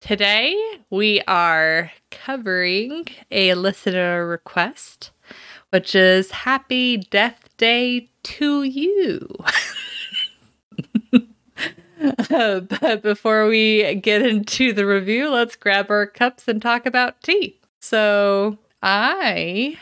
Today, we are covering a listener request, which is Happy Death Day to You. uh, but before we get into the review, let's grab our cups and talk about tea. So, I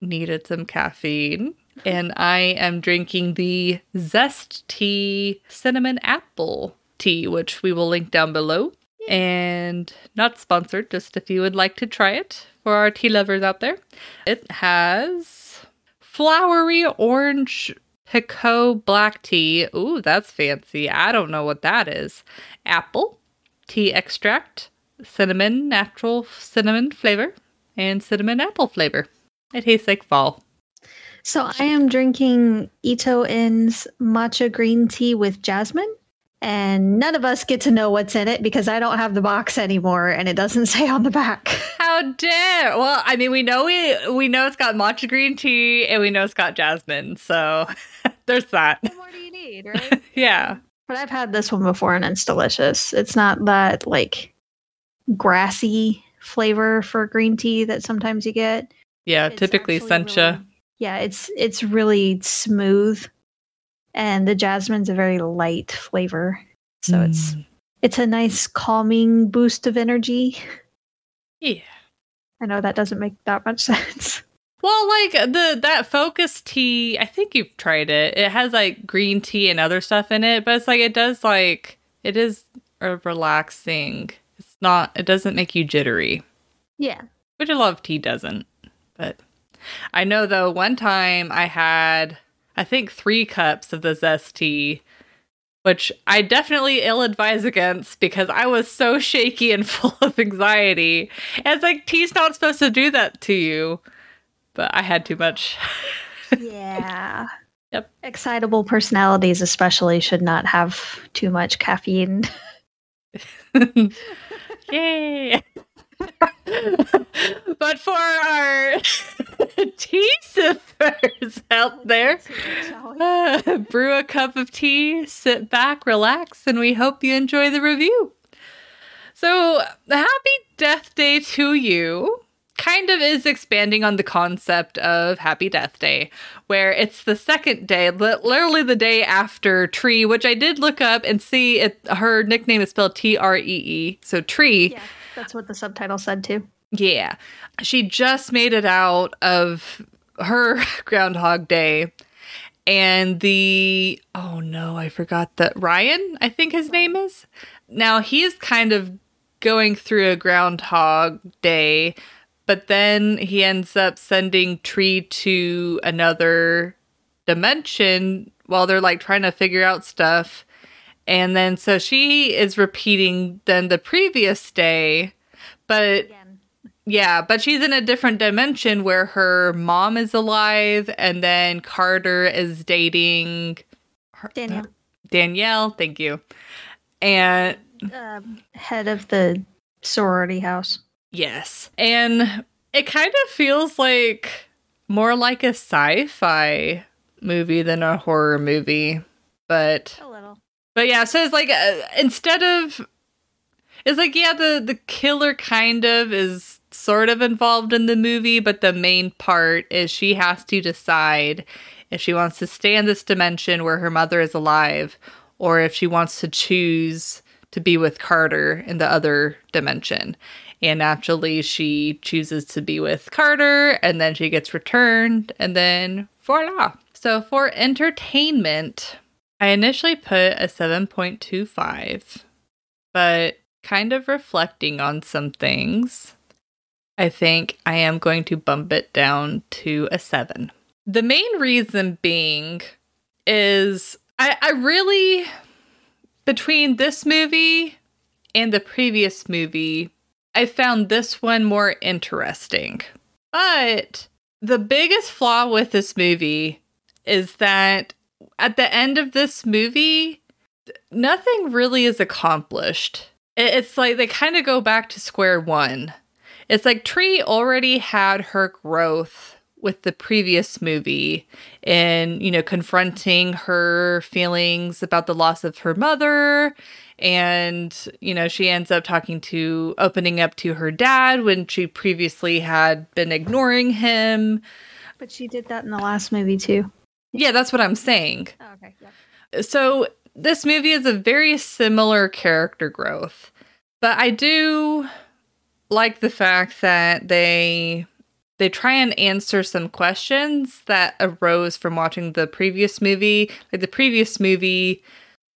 needed some caffeine and I am drinking the Zest Tea Cinnamon Apple Tea, which we will link down below and not sponsored, just if you would like to try it for our tea lovers out there. It has flowery orange Pekoe black tea. Ooh, that's fancy. I don't know what that is. Apple, tea extract, cinnamon, natural cinnamon flavor, and cinnamon apple flavor. It tastes like fall. So I am drinking Ito En's matcha green tea with jasmine and none of us get to know what's in it because I don't have the box anymore and it doesn't say on the back. How dare! Well, I mean, we know we we know it's got matcha green tea and we know it's got jasmine, so there's that. What more do you need, right? yeah. But I've had this one before and it's delicious. It's not that like grassy flavor for green tea that sometimes you get. Yeah, It's typically sencha. really- yeah, it's it's really smooth and the jasmine's a very light flavor. So it's Mm. it's a nice calming boost of energy. Yeah. I know that doesn't make that much sense. Well, like the that focus tea, I think you've tried it. It has like green tea and other stuff in it, but it's like it does like it is a relaxing. It's not it doesn't make you jittery, Yeah. which a lot of tea doesn't. But I know though one time I had I think 3 cups of the zest tea which I definitely ill advise against because I was so shaky and full of anxiety. And it's like tea's not supposed to do that to you. But I had too much. Yeah. Yep. Excitable personalities especially should not have too much caffeine. Yay! But for our tea sippers out there, uh, brew a cup of tea, sit back, relax, and we hope you enjoy the review. So, happy Death Day to you kind of is expanding on the concept of Happy Death Day, where it's the second day, literally the day after Tree, which I did look up and see it. Her nickname is spelled T R E E, so Tree. Yeah, that's what the subtitle said too. Yeah. She just made it out of her Groundhog Day. And the, oh no, I forgot that Ryan, I think his name is. Now he's kind of going through a Groundhog Day, but then he ends up sending Tree to another dimension while they're like trying to figure out stuff. And then so she is repeating then the previous day, but Again. yeah, but she's in a different dimension where her mom is alive and then Carter is dating her- Daniel, Danielle, thank you. And um, head of the sorority house. yes, and it kind of feels like more like a sci-fi movie than a horror movie, but A little. But yeah, so it's like uh, instead of it's like yeah, the the killer kind of is sort of involved in the movie, but the main part is she has to decide if she wants to stay in this dimension where her mother is alive or if she wants to choose to be with Carter in the other dimension. And naturally, she chooses to be with Carter, and then she gets returned, and then voila. So, for entertainment, I initially put a 7.25, but kind of reflecting on some things, I think I am going to bump it down to a 7. The main reason being is I, I really, between this movie and the previous movie, I found this one more interesting. But the biggest flaw with this movie is that at the end of this movie, nothing really is accomplished. It's like they kind of go back to square one. It's like Tree already had her growth with the previous movie in, you know, confronting her feelings about the loss of her mother. And, you know, she ends up talking to, opening up to her dad when she previously had been ignoring him. But she did that in the last movie too. Yeah, that's what I'm saying. Oh, okay. Yeah. So this movie is a very similar character growth. But I do like the fact that they they try and answer some questions that arose from watching the previous movie. Like the previous movie,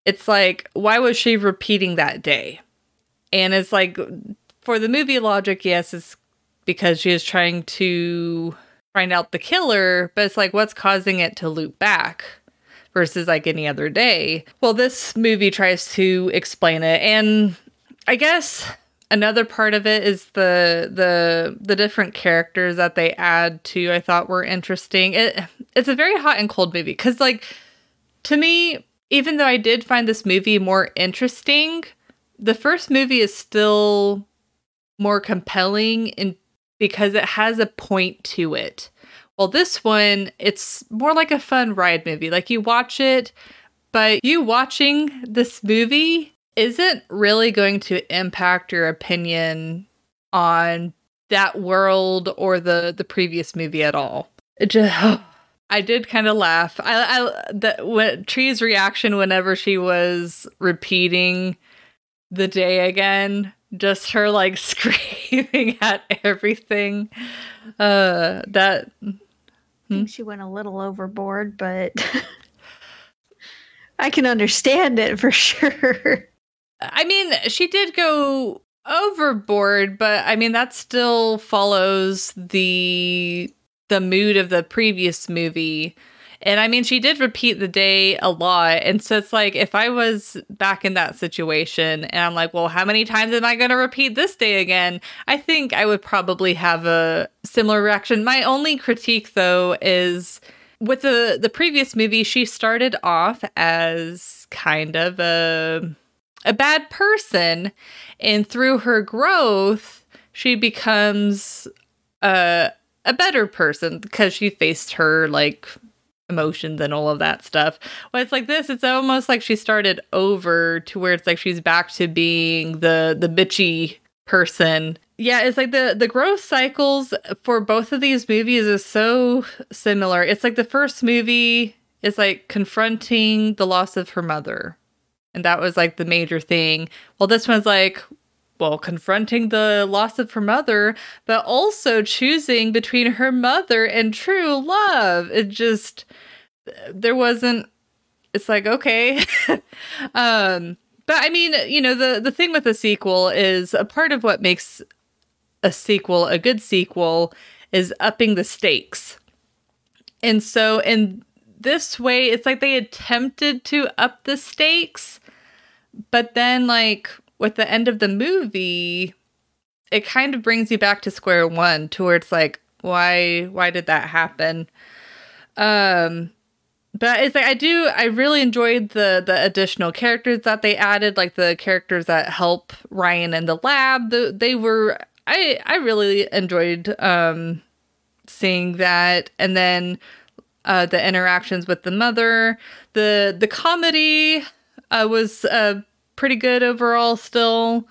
it's like, why was she repeating that day? And it's like, for the movie logic, yes, it's because she is trying to find out the killer, but it's like, what's causing it to loop back? Versus like any other day. Well, this movie tries to explain it. And I guess another part of it is the the the different characters that they add to I thought were interesting. It it's a very hot and cold movie cuz like to me even though I did find this movie more interesting, the first movie is still more compelling in because it has a point to it. Well, this one, it's more like a fun ride movie. Like you watch it, but you watching this movie isn't really going to impact your opinion on that world or the the previous movie at all. It just I did kind of laugh. I I the when Tree's reaction whenever she was repeating the day again, just her like screaming at everything. Uh that I think she went a little overboard, but I can understand it for sure. I mean, she did go overboard, but I mean that still follows the the mood of the previous movie. And I mean, she did repeat the day a lot. And so it's like, if I was back in that situation and I'm like, well, how many times am I going to repeat this day again? I think I would probably have a similar reaction. My only critique, though, is with the, the previous movie, she started off as kind of a a bad person and through her growth she becomes a a better person because she faced her like emotions and all of that stuff. Well, it's like this, it's almost like she started over to where it's like she's back to being the the bitchy person. Yeah, it's like the the growth cycles for both of these movies is so similar. It's like the first movie is like confronting the loss of her mother and that was like the major thing. Well, this one's like, well, confronting the loss of her mother, but also choosing between her mother and true love. It just, there wasn't, it's like, okay. um, but I mean, you know, the, the thing with a sequel is a part of what makes a sequel a good sequel is upping the stakes. And so in this way, it's like they attempted to up the stakes, but then, like, with the end of the movie, it kind of brings you back to square one to where it's like, why, why did that happen? Um, but it's like I do I really enjoyed the the additional characters that they added, like the characters that help Ryan in the lab. The, they were I I really enjoyed um seeing that, and then uh, the interactions with the mother. The the comedy uh, was uh, pretty good overall. Still,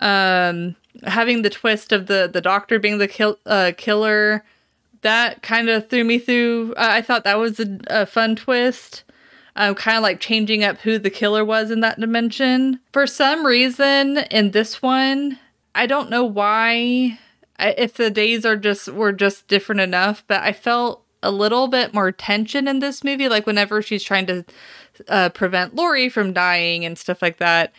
um, having the twist of the the doctor being the kill, uh, killer that kind of threw me through. Uh, I thought that was a, a fun twist. Um, kind of like changing up who the killer was in that dimension. For some reason, in this one, I don't know why. I, if the days are just were just different enough, but I felt a little bit more tension in this movie. Like whenever she's trying to uh, prevent Lori from dying and stuff like that,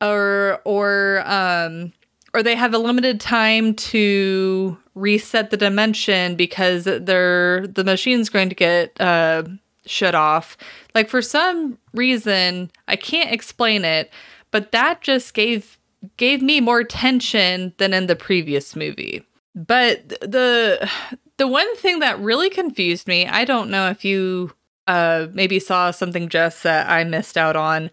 or or um, or they have a limited time to reset the dimension because they're the machine's going to get uh, shut off. Like for some reason, I can't explain it, but that just gave gave me more tension than in the previous movie. But the the one thing that really confused me, I don't know if you uh maybe saw something just that I missed out on,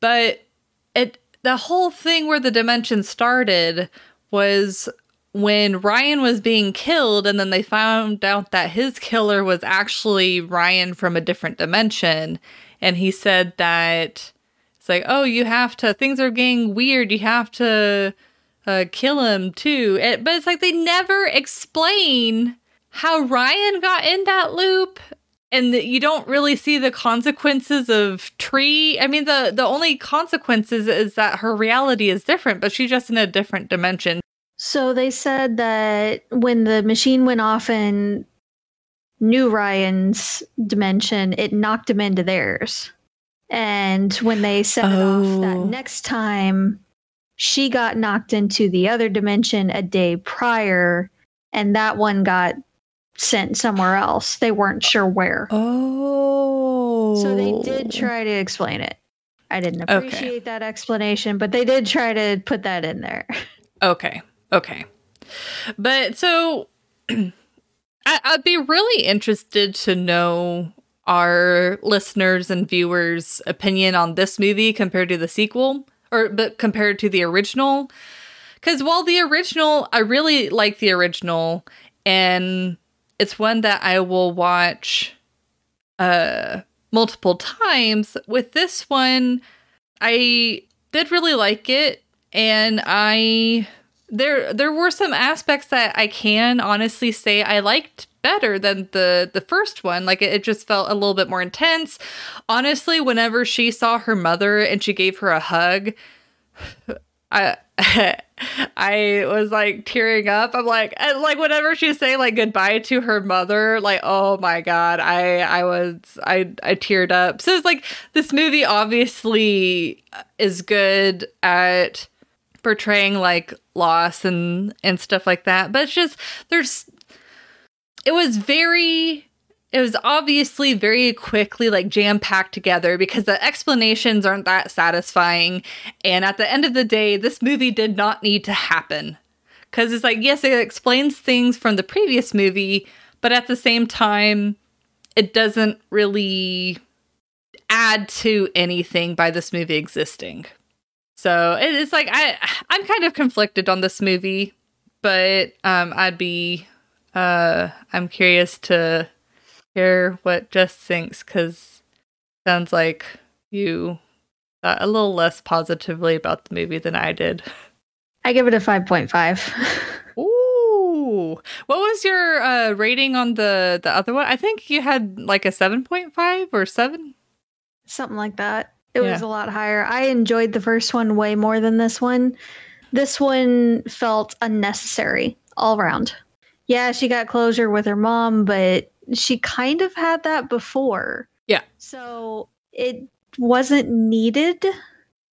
but it the whole thing where the dimension started was when Ryan was being killed, and then they found out that his killer was actually Ryan from a different dimension. And he said that it's like, oh, you have to, things are getting weird. You have to uh, kill him too. It, but it's like they never explain how Ryan got in that loop and that you don't really see the consequences of tree i mean the the only consequences is that her reality is different but she's just in a different dimension So they said that when the machine went off in New Ryan's dimension, it knocked him into theirs. And when they set it off Oh. that next time, she got knocked into the other dimension a day prior, and that one got sent somewhere else. They weren't sure where. Oh. So they oh. did try to explain it. I didn't Okay. appreciate that explanation, but they did try to put that in there. Okay. Okay. But so I, I'd be really interested to know our listeners and viewers' opinion on this movie compared to the sequel, or but compared to the original. Because while the original, I really like the original, and it's one that I will watch uh multiple times. With this one, I did really like it, and I there there were some aspects that I can honestly say I liked better than the the first one like it, it just felt a little bit more intense honestly whenever she saw her mother and she gave her a hug I I was like tearing up. I'm like, like whenever she's saying like goodbye to her mother, like oh my god, I I was I I teared up. So it's like this movie obviously is good at portraying like loss and and stuff like that, but it's just there's it was very it was obviously very quickly like jam packed together because the explanations aren't that satisfying. And at the end of the day, this movie did not need to happen. Because it's like, yes, it explains things from the previous movie, but at the same time, it doesn't really add to anything by this movie existing. So it's like I I'm kind of conflicted on this movie, but um I'd be uh I'm curious to hear what Jess thinks because sounds like you thought a little less positively about the movie than I did. I give it a 5.5. Ooh, what was your uh, rating on the the other one? I think you had like a seven point five or seven. Something like that. It was a lot higher. I enjoyed the first one way more than this one. This one felt unnecessary all around. Yeah, she got closure with her mom, but she kind of had that before. Yeah. So it wasn't needed.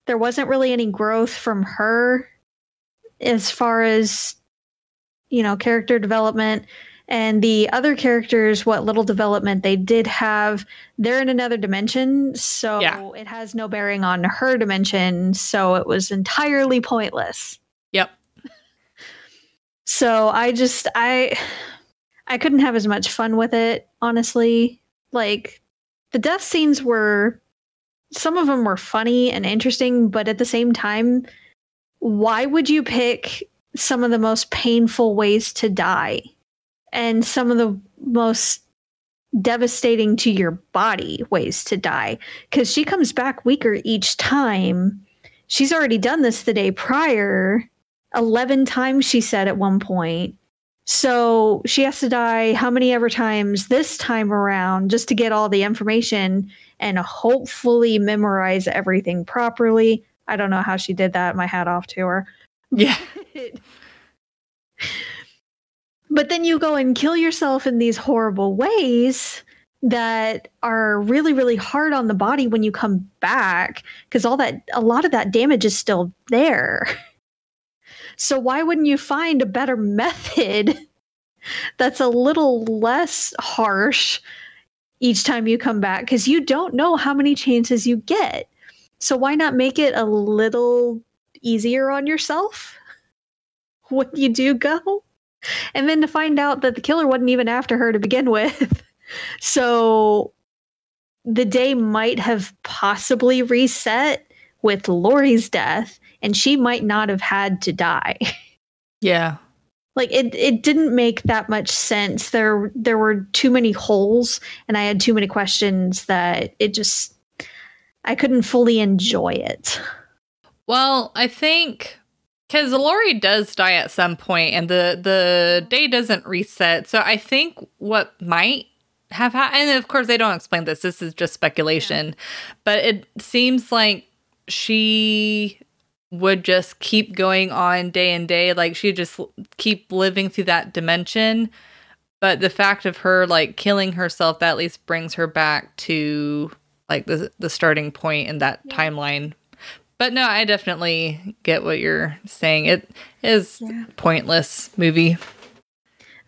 There wasn't really any growth from her as far as, you know, character development. And the other characters, what little development they did have, they're in another dimension. So Yeah. it has no bearing on her dimension. So it was entirely pointless. Yep. So I just I I couldn't have as much fun with it, honestly. Like the death scenes were some of them were funny and interesting, but at the same time, why would you pick some of the most painful ways to die and some of the most devastating to your body ways to die? Because she comes back weaker each time. She's already done this the day prior 11 times she said at one point. So she has to die how many ever times this time around just to get all the information and hopefully memorize everything properly. I don't know how she did that. My hat off to her. Yeah. but then you go and kill yourself in these horrible ways that are really really hard on the body when you come back because all that a lot of that damage is still there. So why wouldn't you find a better method that's a little less harsh each time you come back? Because you don't know how many chances you get. So why not make it a little easier on yourself when you do go. And then to find out that the killer wasn't even after her to begin with. so the day might have possibly reset with Lori's death, and she might not have had to die. Yeah. like it it didn't make that much sense. There there were too many holes and I had too many questions that it just I couldn't fully enjoy it. Well, I think because Lori does die at some point, and the the day doesn't reset. So I think what might have happened, and of course they don't explain this. This is just speculation, but it seems like she would just keep going on day and day, like she just keep living through that dimension. But the fact of her like killing herself, that at least brings her back to like the the starting point in that Yeah. timeline. But no, I definitely get what you're saying. It is Yeah. pointless movie.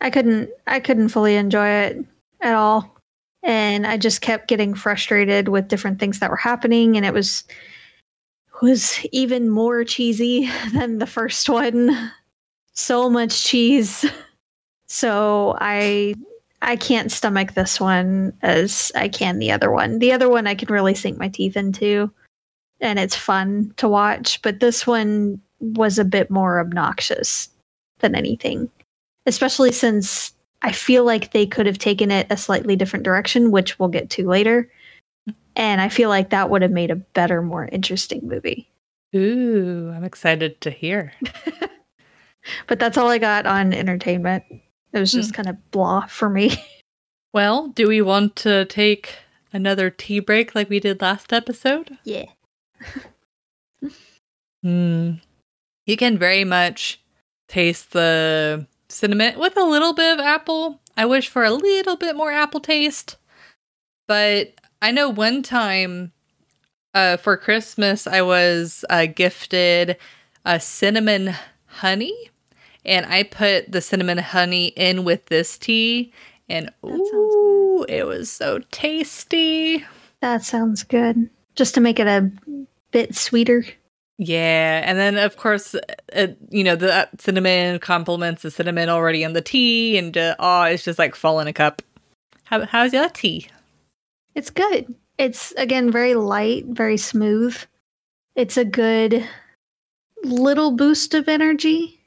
I couldn't I couldn't fully enjoy it at all. And I just kept getting frustrated with different things that were happening and it was was even more cheesy than the first one. So much cheese. So I I can't stomach this one as I can the other one. The other one I can really sink my teeth into and it's fun to watch, but this one was a bit more obnoxious than anything especially since I feel like they could have taken it a slightly different direction, which we'll get to later. And I feel like that would have made a better, more interesting movie. Ooh, I'm excited to hear. But that's all I got on entertainment. It was just hmm. kind of blah for me. Well, do we want to take another tea break like we did last episode? yeah. Hmm. You can very much taste the cinnamon with a little bit of apple. I wish for a little bit more apple taste. But I know one time uh, for Christmas, I was uh, gifted a cinnamon honey. And I put the cinnamon honey in with this tea. And ooh, it was so tasty. That sounds good. Just to make it a bit sweeter. Yeah, and then of course, uh, you know, the uh, cinnamon complements the cinnamon already in the tea, and uh, oh, it's just like fall in a cup. How, how's your tea? It's good. It's again very light, very smooth. It's a good little boost of energy,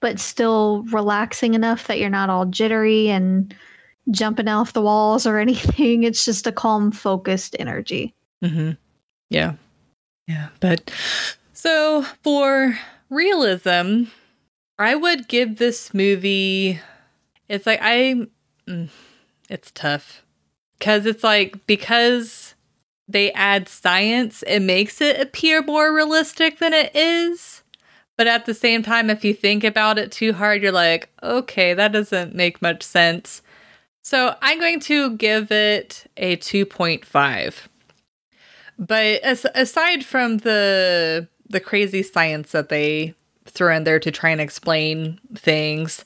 but still relaxing enough that you're not all jittery and jumping off the walls or anything. It's just a calm, focused energy. Mm-hmm. Yeah, yeah. But so for realism, I would give this movie. It's like I, mm, it's tough because it's like because they add science, it makes it appear more realistic than it is. But at the same time, if you think about it too hard, you're like, okay, that doesn't make much sense. So I'm going to give it a 2.5. But as, aside from the the crazy science that they throw in there to try and explain things,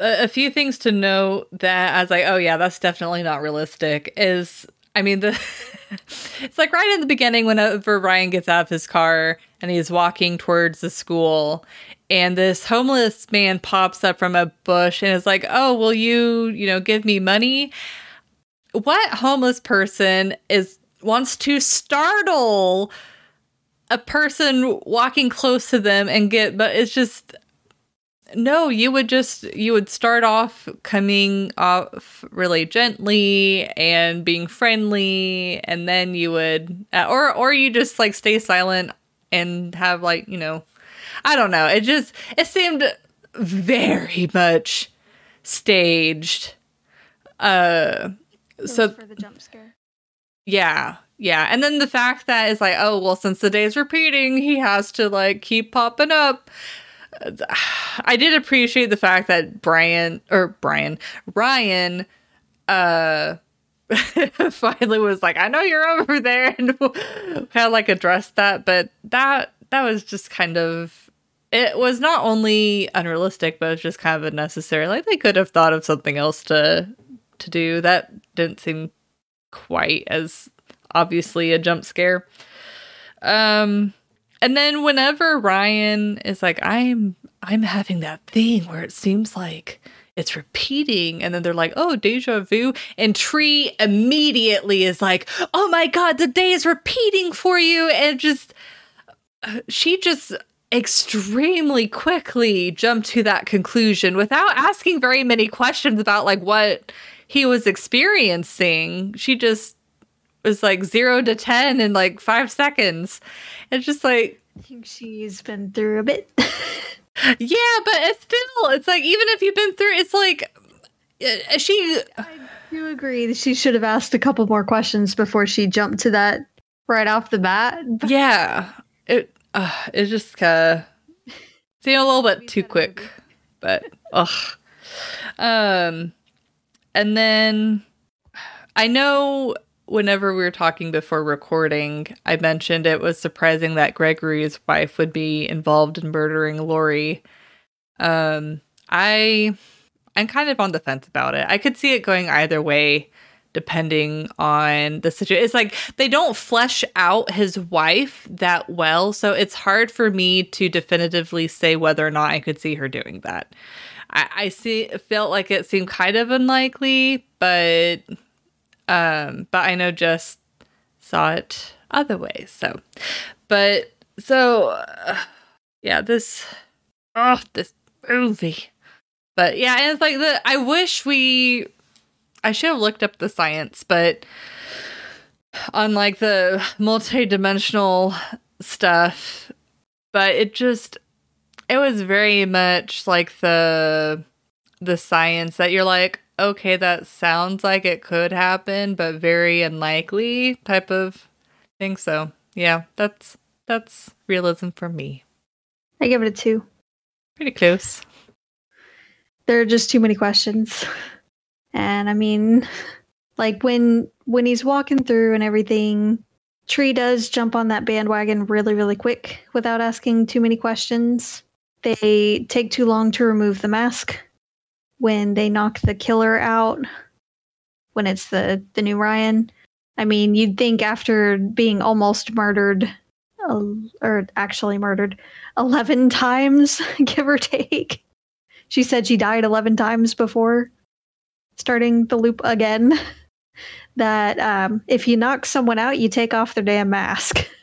a, a few things to note that I was like, oh yeah, that's definitely not realistic. Is I mean the it's like right in the beginning whenever Ryan gets out of his car and he's walking towards the school and this homeless man pops up from a bush and is like, "Oh, will you, you know, give me money?" What homeless person is wants to startle a person walking close to them and get but it's just no you would just you would start off coming off really gently and being friendly and then you would uh, or or you just like stay silent and have like you know i don't know it just it seemed very much staged uh so for the jump scare. Yeah, yeah. And then the fact that it's like, oh, well, since the day's repeating, he has to like keep popping up. I did appreciate the fact that Brian or Brian, Ryan, uh, finally was like, I know you're over there and kind of like addressed that. But that, that was just kind of, it was not only unrealistic, but it was just kind of unnecessary. Like they could have thought of something else to, to do. That didn't seem quite as obviously a jump scare. Um and then whenever Ryan is like, I'm I'm having that thing where it seems like it's repeating and then they're like oh deja vu and tree immediately is like oh my god the day is repeating for you and just uh, she just extremely quickly jumped to that conclusion without asking very many questions about like what he was experiencing she just was like 0 to 10 in like 5 seconds it's just like I think she's been through a bit. yeah, but it's still, it's like even if you've been through, it's like uh, she. I do agree that she should have asked a couple more questions before she jumped to that right off the bat. Yeah, it uh, it just kind of seemed a little bit too quick, but ugh. Um, and then I know whenever we were talking before recording, I mentioned it was surprising that Gregory's wife would be involved in murdering Lori. Um, I I'm kind of on the fence about it. I could see it going either way depending on the situation. It's like they don't flesh out his wife that well, so it's hard for me to definitively say whether or not I could see her doing that. I, I see felt like it seemed kind of unlikely, but um, but I know just saw it other ways. So, but so uh, yeah, this oh this movie. But yeah, and it's like the I wish we I should have looked up the science, but on like the multi-dimensional stuff, but it just it was very much like the the science that you're like, okay, that sounds like it could happen, but very unlikely type of thing. So yeah, that's that's realism for me. I give it a two. Pretty close. There are just too many questions. And I mean, like when when he's walking through and everything, Tree does jump on that bandwagon really, really quick without asking too many questions. They take too long to remove the mask when they knock the killer out when it's the the new Ryan. I mean, you'd think after being almost murdered uh, or actually murdered 11 times, give or take. She said she died 11 times before starting the loop again. that um, if you knock someone out, you take off their damn mask.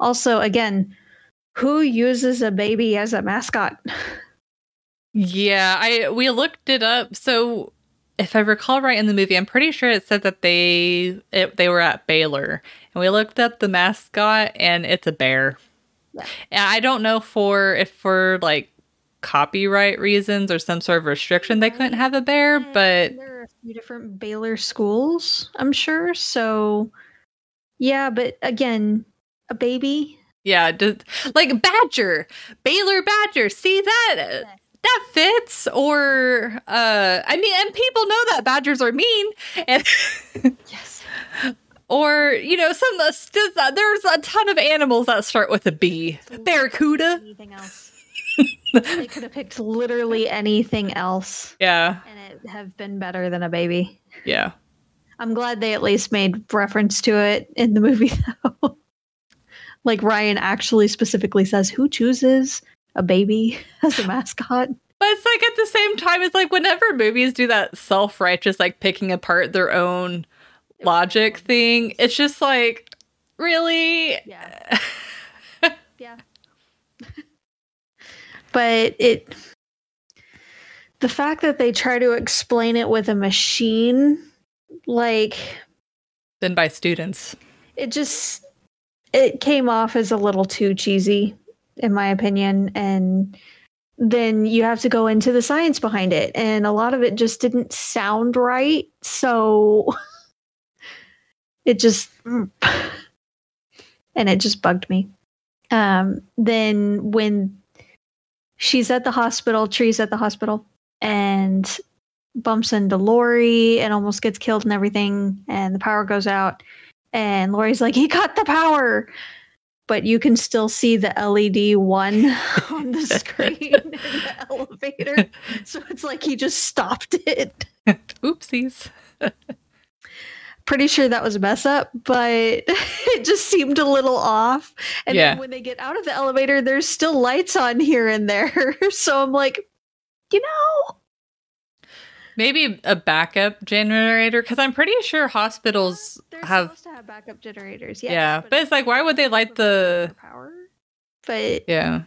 Also, again, who uses a baby as a mascot? Yeah, I we looked it up. So if I recall right in the movie, I'm pretty sure it said that they it, they were at Baylor, and we looked up the mascot, and it's a bear. Yeah. And I don't know for if for like copyright reasons or some sort of restriction they couldn't have a bear, mm, but there are a few different Baylor schools, I'm sure. So yeah, but again, a baby. Yeah, just, like Badger, Baylor Badger. See that? that fits or uh i mean and people know that badgers are mean. And yes. or you know some uh, there's a ton of animals that start with a b. Barracuda. anything else? They could have picked literally anything else. Yeah. And it have been better than a baby. Yeah. I'm glad they at least made reference to it in the movie though like ryan actually specifically says who chooses a baby as a mascot. But it's like at the same time, it's like whenever movies do that self righteous, like picking apart their own logic thing, it's just like, really? Yeah. yeah. but it, the fact that they try to explain it with a machine, like. Then by students. It just, it came off as a little too cheesy in my opinion. And then you have to go into the science behind it. And a lot of it just didn't sound right. So it just, and it just bugged me. Um, then when she's at the hospital, Tree's at the hospital, and bumps into Lori and almost gets killed and everything, and the power goes out. And Lori's like, he got the power but you can still see the LED one on the screen in the elevator. So it's like he just stopped it. Oopsies. pretty sure that was a mess up, but it just seemed a little off. And Yeah. then when they get out of the elevator, there's still lights on here and there. so I'm like, you know, Maybe a backup generator because I'm pretty sure hospitals they're have. supposed to have backup generators. Yes, Yeah, but it's like, why would they light the? power? But Yeah,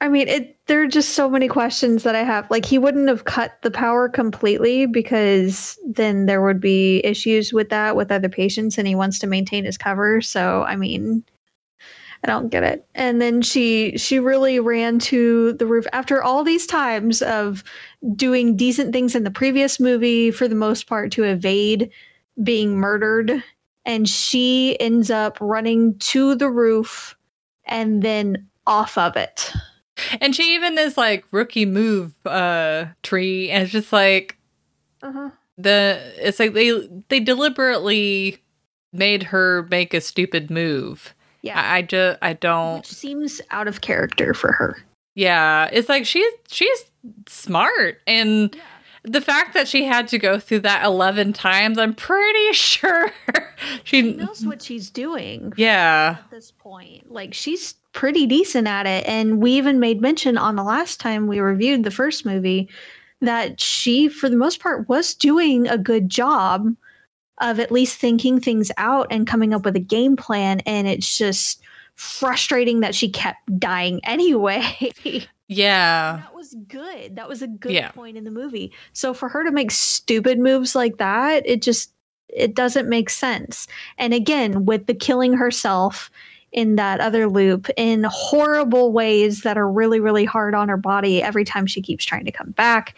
I mean, it. There are just so many questions that I have. Like, he wouldn't have cut the power completely because then there would be issues with that with other patients, and he wants to maintain his cover. So, I mean, I don't get it. And then she she really ran to the roof after all these times of doing decent things in the previous movie for the most part to evade being murdered, and she ends up running to the roof and then off of it. and she even is like rookie move uh tree, and it's just like Uh-huh. the it's like they they deliberately made her make a stupid move. Yeah. I, I just I don't. Which seems out of character for her. Yeah, it's like she's she's smart and the fact that she had to go through that 11 times, I'm pretty sure she She knows what she's doing Yeah. at this point. Like she's pretty decent at it. And we even made mention on the last time we reviewed the first movie that she, for the most part, was doing a good job of at least thinking things out and coming up with a game plan. And it's just frustrating that she kept dying anyway. Yeah. that was good. That was a good Yeah. point in the movie. So for her to make stupid moves like that, it just it doesn't make sense. And again, with the killing herself in that other loop in horrible ways that are really really hard on her body every time she keeps trying to come back.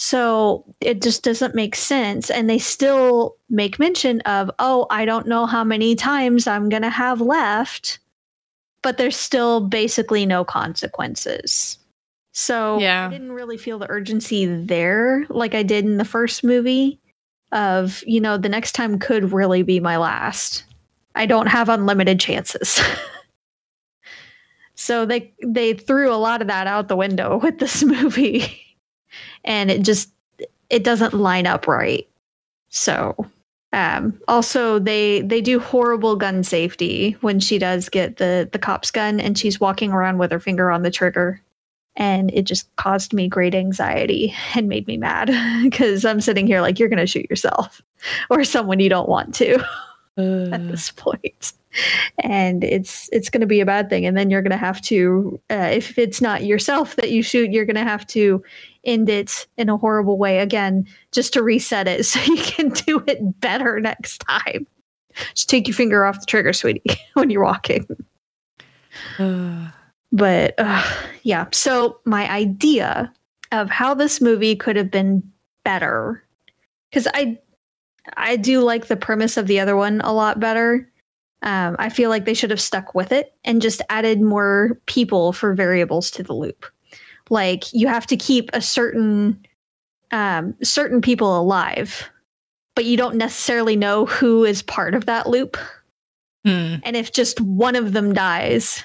So it just doesn't make sense. And they still make mention of, oh, I don't know how many times I'm going to have left, but there's still basically no consequences. So Yeah. I didn't really feel the urgency there like I did in the first movie of, you know, the next time could really be my last. I don't have unlimited chances. so they they threw a lot of that out the window with this movie. And it just it doesn't line up right. So um also they they do horrible gun safety when she does get the the cop's gun and she's walking around with her finger on the trigger. And it just caused me great anxiety and made me mad because I'm sitting here like you're going to shoot yourself or someone you don't want to at this point and it's it's going to be a bad thing. And then you're going to have to uh, if it's not yourself that you shoot you're going to have to end it in a horrible way again just to reset it so you can do it better next time. Just take your finger off the trigger sweetie when you're walking. But uh, yeah. So my idea of how this movie could have been better because i i do like the premise of the other one a lot better um, i feel like they should have stuck with it and just added more people for variables to the loop like you have to keep a certain um, certain people alive but you don't necessarily know who is part of that loop Hmm. and if just one of them dies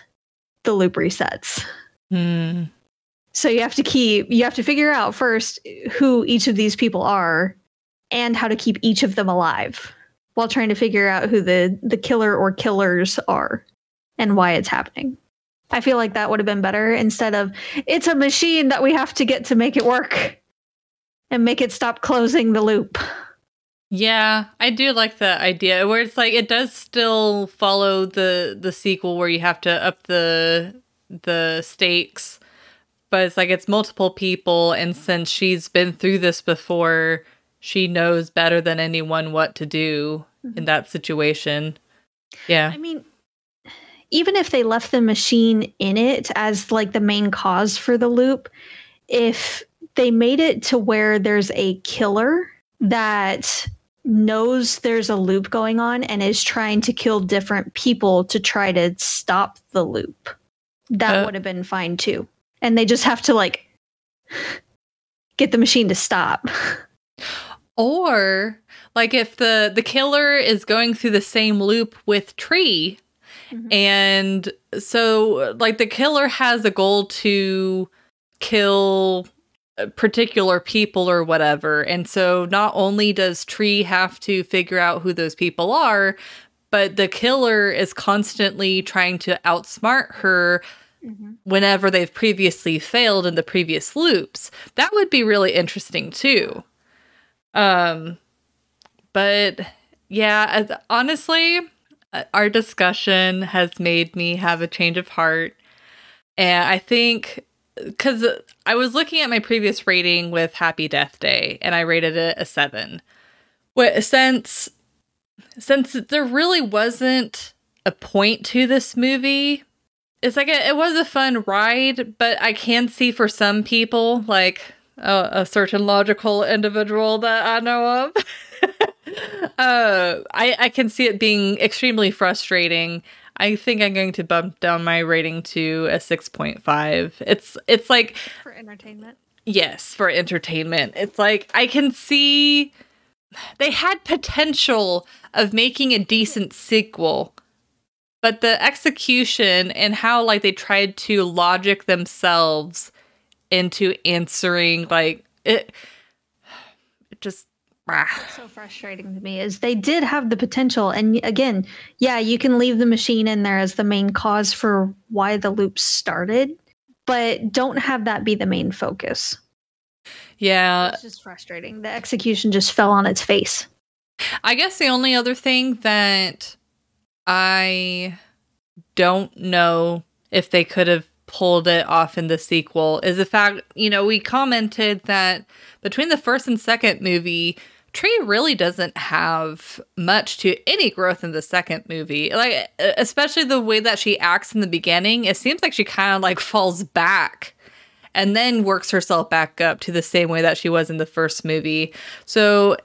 the loop resets Hmm. so you have to keep you have to figure out first who each of these people are and how to keep each of them alive while trying to figure out who the the killer or killers are and why it's happening. I feel like that would have been better instead of it's a machine that we have to get to make it work and make it stop closing the loop. Yeah, I do like the idea where it's like it does still follow the the sequel where you have to up the the stakes, but it's like it's multiple people and since she's been through this before, she knows better than anyone what to do in that situation. Yeah. I mean, even if they left the machine in it as like the main cause for the loop, if they made it to where there's a killer that knows there's a loop going on and is trying to kill different people to try to stop the loop, that Uh. would have been fine too. And they just have to like get the machine to stop. Or like if the the killer is going through the same loop with Tree Mhm. and so like the killer has a goal to kill particular people or whatever. And so not only does Tree have to figure out who those people are, but the killer is constantly trying to outsmart her mm-hmm. whenever they've previously failed in the previous loops. That would be really interesting too. Um but yeah, as, honestly, uh, our discussion has made me have a change of heart. And I think because I was looking at my previous rating with Happy Death Day and I rated it a seven. What since since there really wasn't a point to this movie, it's like a, it was a fun ride, but I can see for some people, like a, a certain logical individual that I know of, uh, I I can see it being extremely frustrating I think I'm going to bump down my rating to a 6.5. It's it's like for entertainment. Yes, for entertainment. It's like I can see they had potential of making a decent sequel. But the execution and how like they tried to logic themselves into answering like it, it just ah. What's so frustrating to me is they did have the potential. And again, yeah, you can leave the machine in there as the main cause for why the loop started, but don't have that be the main focus. Yeah. It's just frustrating. The execution just fell on its face. I guess the only other thing that I don't know if they could have pulled it off in the sequel is the fact, you know, we commented that between the first and second movie, Tree really doesn't have much to any growth in the second movie. Like especially the way that she acts in the beginning, it seems like she kind of like falls back and then works herself back up to the same way that she was in the first movie. So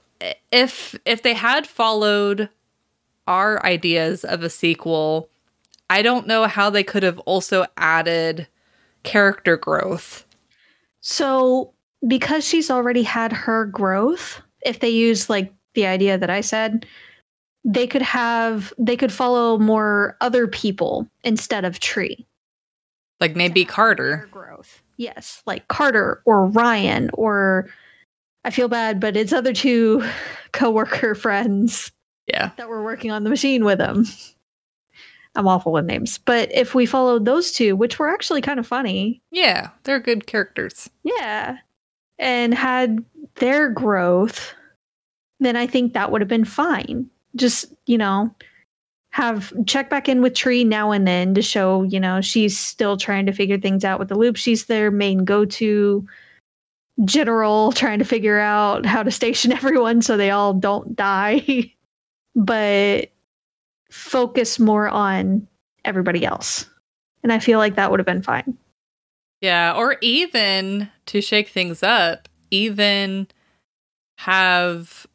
if if they had followed our ideas of a sequel, I don't know how they could have also added character growth. So because she's already had her growth, if they use like the idea that I said, they could have they could follow more other people instead of Tree. Like maybe Carter. Growth. Yes, like Carter or Ryan or I feel bad, but it's other two coworker friends. Yeah. That were working on the machine with him. I'm awful with names. But if we followed those two, which were actually kind of funny. Yeah, they're good characters. Yeah. And had their growth, then I think that would have been fine. Just, you know, have check back in with Tree now and then to show, you know, she's still trying to figure things out with the loop. She's their main go to general trying to figure out how to station everyone so they all don't die. but focus more on everybody else. And I feel like that would have been fine. Yeah, or even to shake things up, even have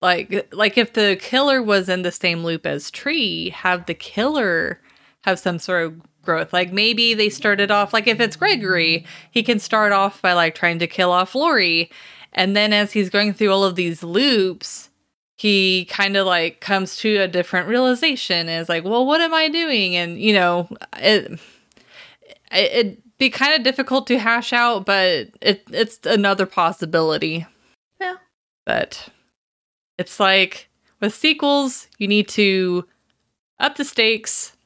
like like if the killer was in the same loop as Tree, have the killer have some sort of growth. Like maybe they started off like if it's Gregory, he can start off by like trying to kill off Lori. And then as he's going through all of these loops, he kind of like comes to a different realization and is like, well, what am I doing? And you know, it it'd be kind of difficult to hash out, but it it's another possibility. Yeah. But it's like with sequels, you need to up the stakes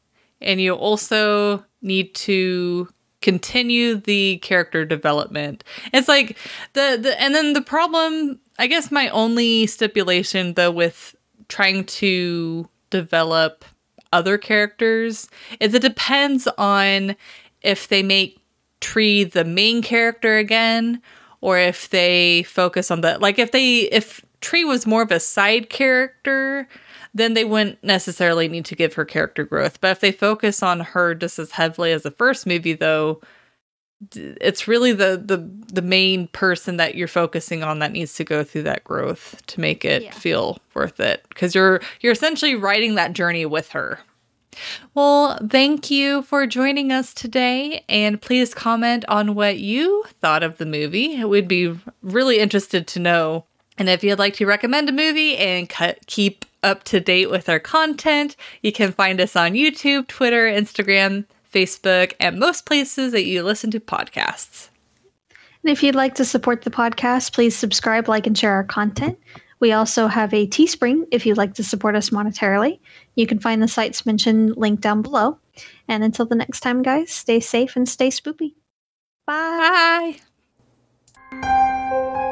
and you also need to continue the character development. It's like the, the and then the problem, I guess my only stipulation though with trying to develop other characters is it depends on if they make Tree the main character again or if they focus on the like if they if Tree was more of a side character then they wouldn't necessarily need to give her character growth but if they focus on her just as heavily as the first movie though it's really the the the main person that you're focusing on that needs to go through that growth to make it yeah. feel worth it because you're you're essentially writing that journey with her well, thank you for joining us today, and please comment on what you thought of the movie. We'd be really interested to know. And if you'd like to recommend a movie and cut, keep up to date with our content, you can find us on YouTube, Twitter, Instagram, Facebook, and most places that you listen to podcasts. And if you'd like to support the podcast, please subscribe, like, and share our content. We also have a Teespring if you'd like to support us monetarily. You can find the sites mentioned linked down below. And until the next time, guys, stay safe and stay spoopy. Bye. Bye.